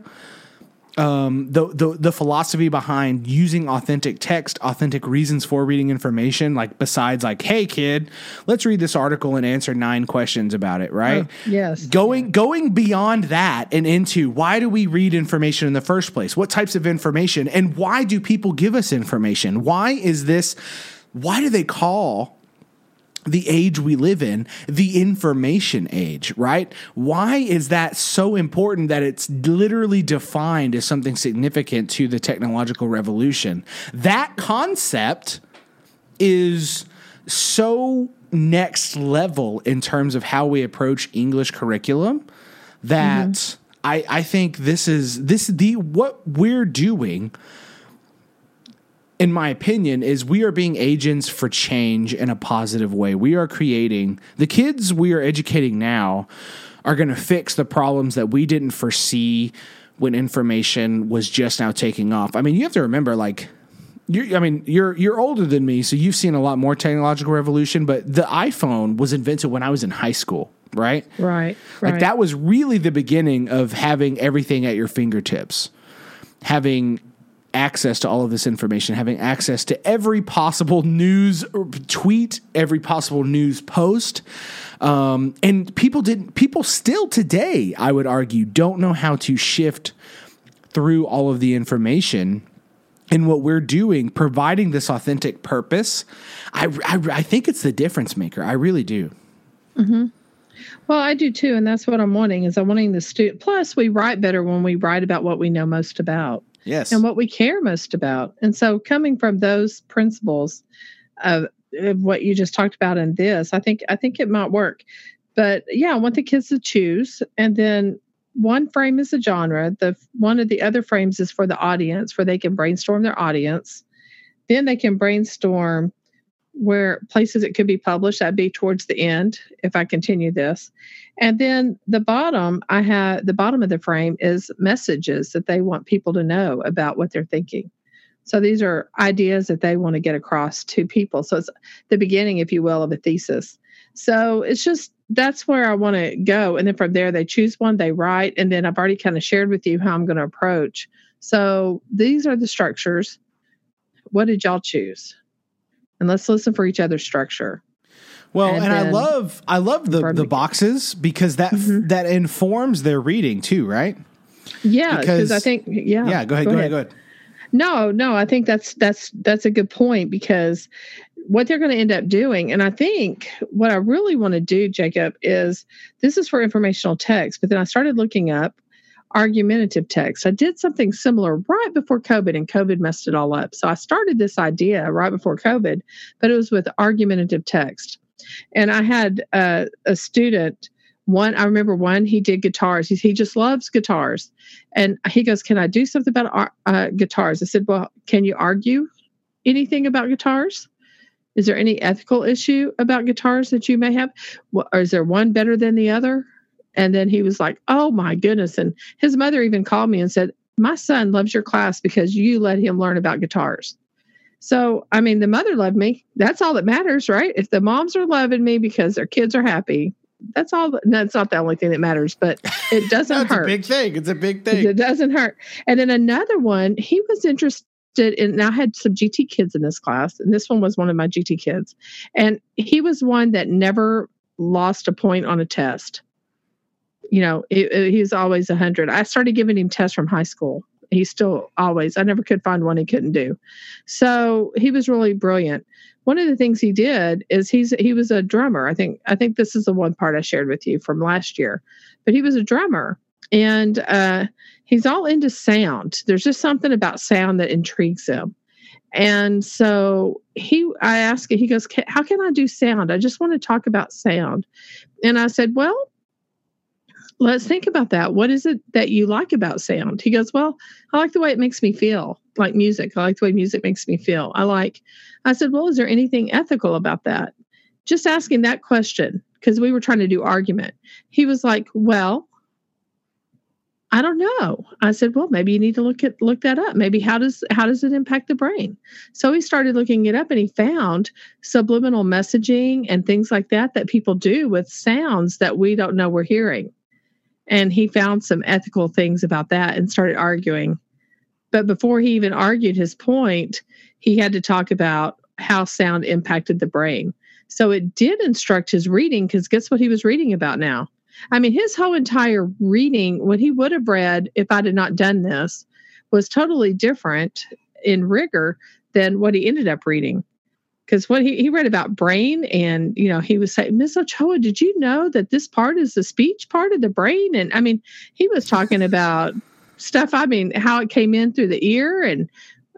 um, the, the the philosophy behind using authentic text, authentic reasons for reading information, like besides like, hey kid, let's read this article and answer nine questions about it, right? Oh, yes. Going going beyond that and into why do we read information in the first place? What types of information and why do people give us information? Why is this why do they call the age we live in, the information age, right? Why is that so important that it's literally defined as something significant to the technological revolution? That concept is so next level in terms of how we approach English curriculum that mm-hmm. I, I think this is this the what we're doing in my opinion, is we are being agents for change in a positive way. We are creating the kids we are educating now are going to fix the problems that we didn't foresee when information was just now taking off. I mean, you have to remember, like, you I mean, you're you're older than me, so you've seen a lot more technological revolution. But the iPhone was invented when I was in high school, right? Right. Like right. that was really the beginning of having everything at your fingertips, having access to all of this information, having access to every possible news tweet, every possible news post. Um, and people didn't, people still today, I would argue, don't know how to shift through all of the information and what we're doing, providing this authentic purpose. I, I, I think it's the difference maker. I really do. Mm-hmm. Well, I do too, and that's what I'm wanting. Is I'm wanting the student. Plus, we write better when we write about what we know most about. Yes. And what we care most about. And so, coming from those principles of, of what you just talked about in this, I think I think it might work. But yeah, I want the kids to choose, and then one frame is a genre. The one of the other frames is for the audience, where they can brainstorm their audience. Then they can brainstorm where places it could be published that'd be towards the end if i continue this. And then the bottom i have the bottom of the frame is messages that they want people to know about what they're thinking. So these are ideas that they want to get across to people. So it's the beginning if you will of a thesis. So it's just that's where i want to go. And then from there they choose one they write and then i've already kind of shared with you how i'm going to approach. So these are the structures. What did y'all choose and let's listen for each other's structure. Well, and, and I love I love the the boxes because that mm-hmm. that informs their reading too, right? Yeah, because I think yeah. Yeah, go ahead, go, go ahead. ahead, go ahead. No, no, I think that's that's that's a good point because what they're going to end up doing and I think what I really want to do Jacob is this is for informational text, but then I started looking up argumentative text. I did something similar right before COVID, and COVID messed it all up. So I started this idea right before COVID, but it was with argumentative text. And I had uh, a student, one, I remember one, he did guitars. He, he just loves guitars. And he goes, Can I do something about uh, guitars? I said, Well, can you argue anything about guitars? Is there any ethical issue about guitars that you may have? Or is there one better than the other? And then he was like, Oh my goodness. And his mother even called me and said, My son loves your class because you let him learn about guitars. So, I mean, the mother loved me. That's all that matters, right? If the moms are loving me because their kids are happy, that's all. That's not the only thing that matters, but it doesn't hurt. a big thing. It's a big thing. It doesn't hurt. And then another one, he was interested in, I had some GT kids in this class, and this one was one of my GT kids. And he was one that never lost a point on a test you know, it, it, he's always a hundred. I started giving him tests from high school. He's still always. I never could find one he couldn't do. So he was really brilliant. One of the things he did is he's he was a drummer. I think I think this is the one part I shared with you from last year, but he was a drummer and uh, he's all into sound. There's just something about sound that intrigues him. And so he, I asked, he goes, "How can I do sound? I just want to talk about sound." And I said, "Well, let's think about that. What is it that you like about sound? He goes, Well, I like the way it makes me feel, like music. I like the way music makes me feel. I like, I said, Well, is there anything ethical about that? Just asking that question, because we were trying to do argument. He was like, Well, I don't know. I said, well, maybe you need to look at look that up. Maybe how does how does it impact the brain? So he started looking it up and he found subliminal messaging and things like that that people do with sounds that we don't know we're hearing. And he found some ethical things about that and started arguing. But before he even argued his point, he had to talk about how sound impacted the brain. So it did instruct his reading because guess what he was reading about now? I mean, his whole entire reading, what he would have read if I had not done this, was totally different in rigor than what he ended up reading because what he, he read about brain and you know he was saying miss ochoa did you know that this part is the speech part of the brain? And i mean he was talking about stuff i mean how it came in through the ear and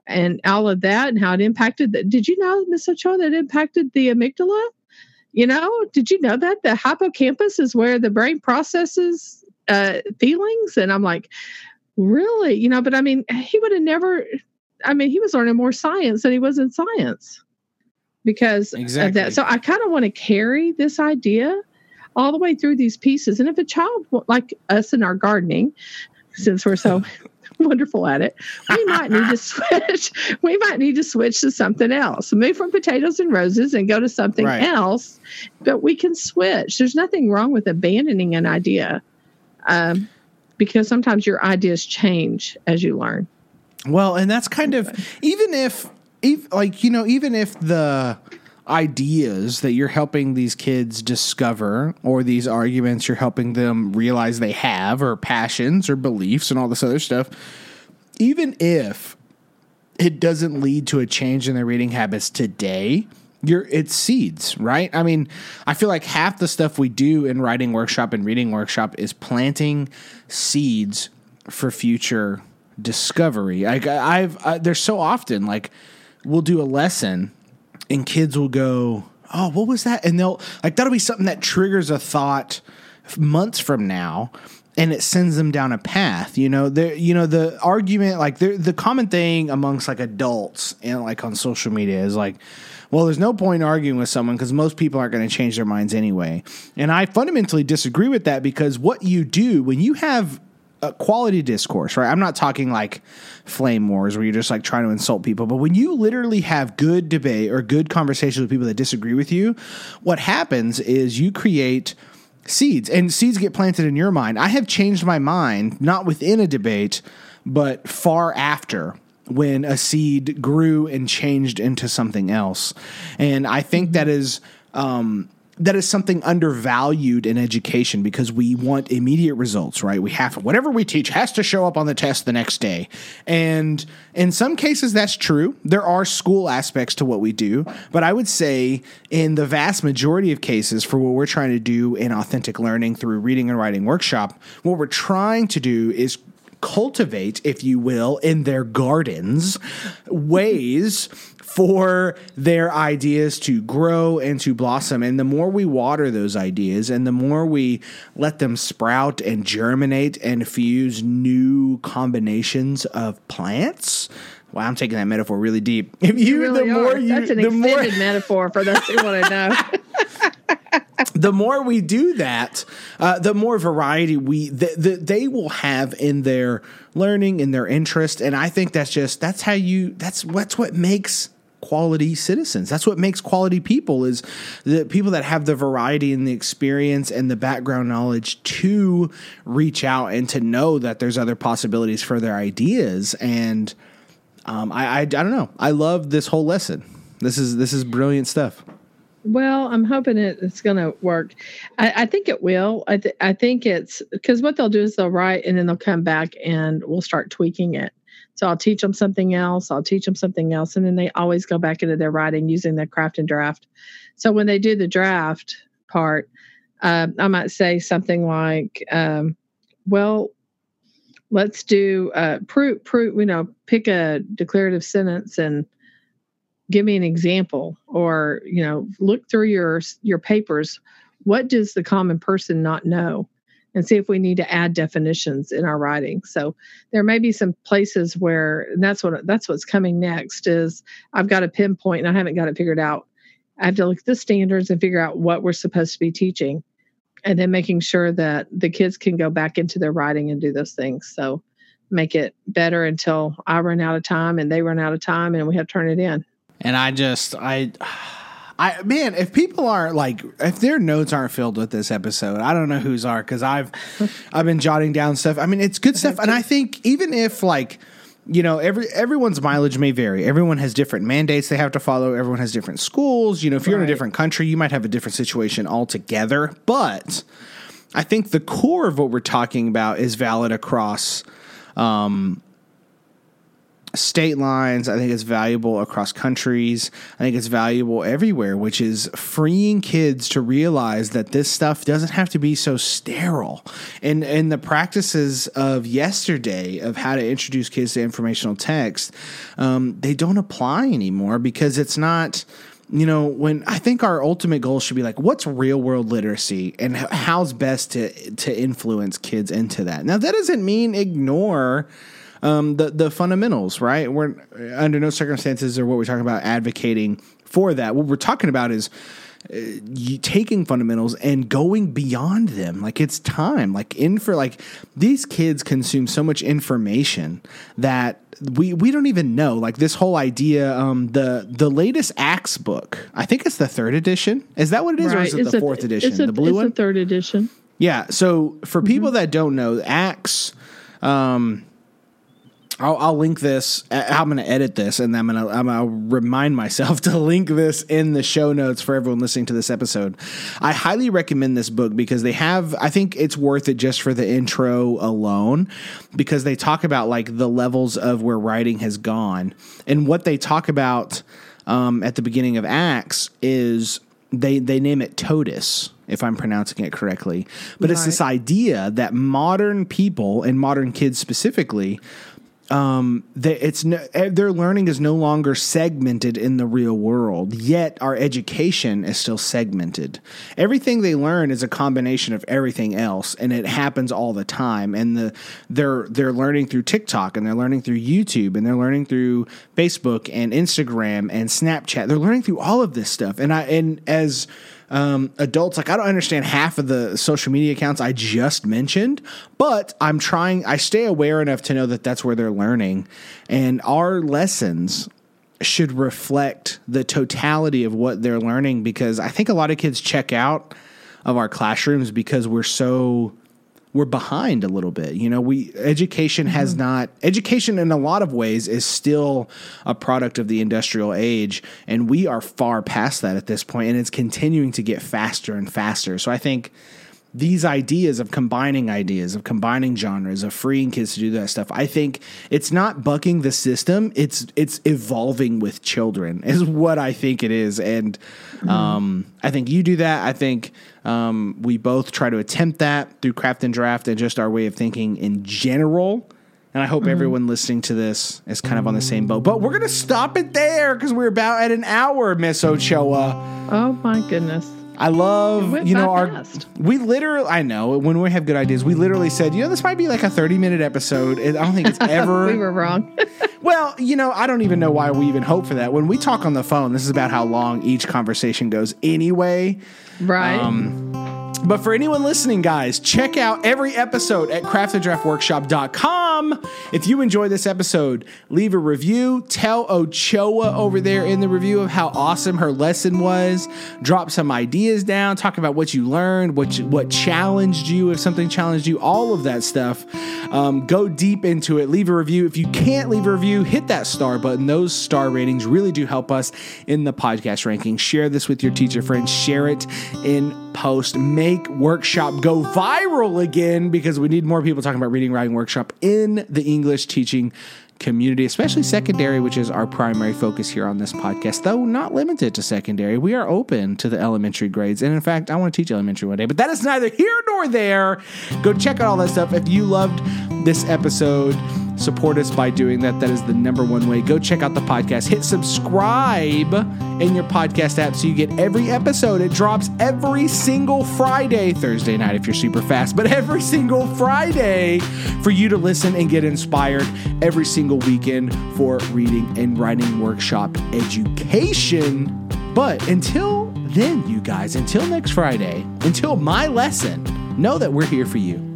and all of that and how it impacted the, did you know miss ochoa that impacted the amygdala? You know did you know that? The hippocampus is where the brain processes uh, feelings? And i'm like really? You know but i mean he would have never i mean he was learning more science than he was in science because exactly. of that. So I kind of want to carry this idea all the way through these pieces. And if a child like us in our gardening, since we're so wonderful at it, we might need to switch. We might need to switch to something else. Move from potatoes and roses and go to something right. else. But we can switch. There's nothing wrong with abandoning an idea, um, because sometimes your ideas change as you learn. Well, and that's kind of even if, if like you know, even if the ideas that you're helping these kids discover or these arguments you're helping them realize they have or passions or beliefs and all this other stuff even if it doesn't lead to a change in their reading habits today you're it's seeds right? I mean i feel like half the stuff we do in writing workshop and reading workshop is planting seeds for future discovery. Like i've I, there's so often like we'll do a lesson and kids will go oh what was that? And they'll like that'll be something that triggers a thought months from now and it sends them down a path you know? There you know the argument like the common thing amongst like adults and like on social media is like well there's no point arguing with someone because most people aren't going to change their minds anyway. And i fundamentally disagree with that because what you do when you have a quality discourse, right? I'm not talking like flame wars where you're just like trying to insult people, but when you literally have good debate or good conversations with people that disagree with you, what happens is you create seeds and seeds get planted in your mind. I have changed my mind not within a debate, but far after when a seed grew and changed into something else. And I think that is um, that is something undervalued in education because we want immediate results, right? We have whatever we teach has to show up on the test the next day. And in some cases that's true. There are school aspects to what we do, but I would say in the vast majority of cases for what we're trying to do in authentic learning through reading and writing workshop, what we're trying to do is cultivate, if you will, in their gardens ways for their ideas to grow and to blossom. And the more we water those ideas and the more we let them sprout and germinate and fuse new combinations of plants. Wow, I'm taking that metaphor really deep. If you, you really the more are. you, that's an extended more, metaphor for those who want to know. the more we do that, uh, the more variety we the, the, they will have in their learning, in their interest, and I think that's just that's how you that's what's what makes quality citizens. That's what makes quality people is the people that have the variety and the experience and the background knowledge to reach out and to know that there's other possibilities for their ideas. And um, I, I I don't know. I love this whole lesson. This is this is brilliant stuff. Well, I'm hoping it, it's going to work. I, I, think it will. I, th- I think it's because what they'll do is they'll write and then they'll come back and we'll start tweaking it. So I'll teach them something else. I'll teach them something else. And then they always go back into their writing using their craft and draft. So when they do the draft part, uh, I might say something like, um, well, let's do uh, prove, prove, you know, pick a declarative sentence and give me an example or, you know, look through your, your papers. What does the common person not know? And see if we need to add definitions in our writing. So there may be some places where and that's what that's what's coming next is I've got a pinpoint and I haven't got it figured out. I have to look at the standards and figure out what we're supposed to be teaching and then making sure that the kids can go back into their writing and do those things. So make it better until I run out of time and they run out of time and we have to turn it in. And I just I I man, if people aren't like, if their notes aren't filled with this episode, I don't know whose are because I've I've been jotting down stuff. I mean, it's good stuff, and I think even if like you know every everyone's mileage may vary. Everyone has different mandates they have to follow. Everyone has different schools. You know if you're right. in a different country you might have a different situation altogether. But i think the core of what we're talking about is valid across um, state lines. I think it's valuable across countries. I think it's valuable everywhere, which is freeing kids to realize that this stuff doesn't have to be so sterile. And and the practices of yesterday of how to introduce kids to informational text, um, they don't apply anymore because it's not you know, when I think our ultimate goal should be like, what's real world literacy and how's best to to influence kids into that. Now, that doesn't mean ignore um, the the fundamentals, right? We're under no circumstances are what we're talking about advocating for that. What we're talking about is uh, taking fundamentals and going beyond them. Like it's time. Like in for like these kids consume so much information that we we don't even know. Like this whole idea. Um, the the latest Acts book. I think it's the third edition. Is that what it is, right. or is it it's the a, fourth edition? A, the blue it's one. the third edition. Yeah. So for mm-hmm. people that don't know, Acts. Um, I'll, I'll link this. uh, I'm going to edit this, and I'm going to I'm to remind myself to link this in the show notes for everyone listening to this episode. I highly recommend this book because they have. I think it's worth it just for the intro alone, because they talk about like the levels of where writing has gone, and what they talk about um, at the beginning of Acts is they they name it totus if i'm pronouncing it correctly but it's this idea that modern people and modern kids specifically um, they, it's no, eh, their learning is no longer segmented in the real world. Yet our education is still segmented. Everything they learn is a combination of everything else, and it happens all the time. And the they're they're learning through TikTok, and they're learning through YouTube, and they're learning through Facebook and Instagram and Snapchat. They're learning through all of this stuff. And I and as um, adults like i don't understand half of the social media accounts i just mentioned but i'm trying i stay aware enough to know that that's where they're learning. And our lessons should reflect the totality of what they're learning because i think a lot of kids check out of our classrooms because we're so we're behind a little bit. You know, we education has not education in a lot of ways is still a product of the industrial age and we are far past that at this point and it's continuing to get faster and faster. So I think these ideas of combining ideas, of combining genres, of freeing kids to do that stuff. I think it's not bucking the system; it's it's evolving with children, is what I think it is. And um, I think you do that. I think um, we both try to attempt that through craft and draft and just our way of thinking in general. And I hope everyone listening to this is kind of on the same boat. But we're gonna stop it there because we're about at an hour, Miss Ochoa. Oh my goodness. I love you know our fast. we literally I know when we have good ideas we literally said you know this might be like a 30 minute episode I don't think it's ever We were wrong. well you know I don't even know why we even hope for that when we talk on the phone this is about how long each conversation goes anyway right. Um, but for anyone listening, guys, check out every episode at craftanddraftworkshop.com. If you enjoy this episode, leave a review. Tell Ochoa over there in the review of how awesome her lesson was. Drop some ideas down. Talk about what you learned, what you, what challenged you, if something challenged you, all of that stuff. Um, go deep into it. Leave a review. If you can't leave a review, hit that star button. Those star ratings really do help us in the podcast ranking. Share this with your teacher friends. Share it in post. Make workshop go viral again because we need more people talking about reading, writing workshop in the English teaching community, especially secondary, which is our primary focus here on this podcast, though not limited to secondary. We are open to the elementary grades. And in fact, I want to teach elementary one day, but that is neither here nor there. Go check out all that stuff. If you loved this episode, support us by doing that. That is the number one way. Go check out the podcast. Hit subscribe in your podcast app so you get every episode. It drops every single Friday, Thursday night if you're super fast, but every single Friday for you to listen and get inspired every single weekend for reading and writing workshop education. But until then, you guys, until next Friday, until my lesson, know that we're here for you.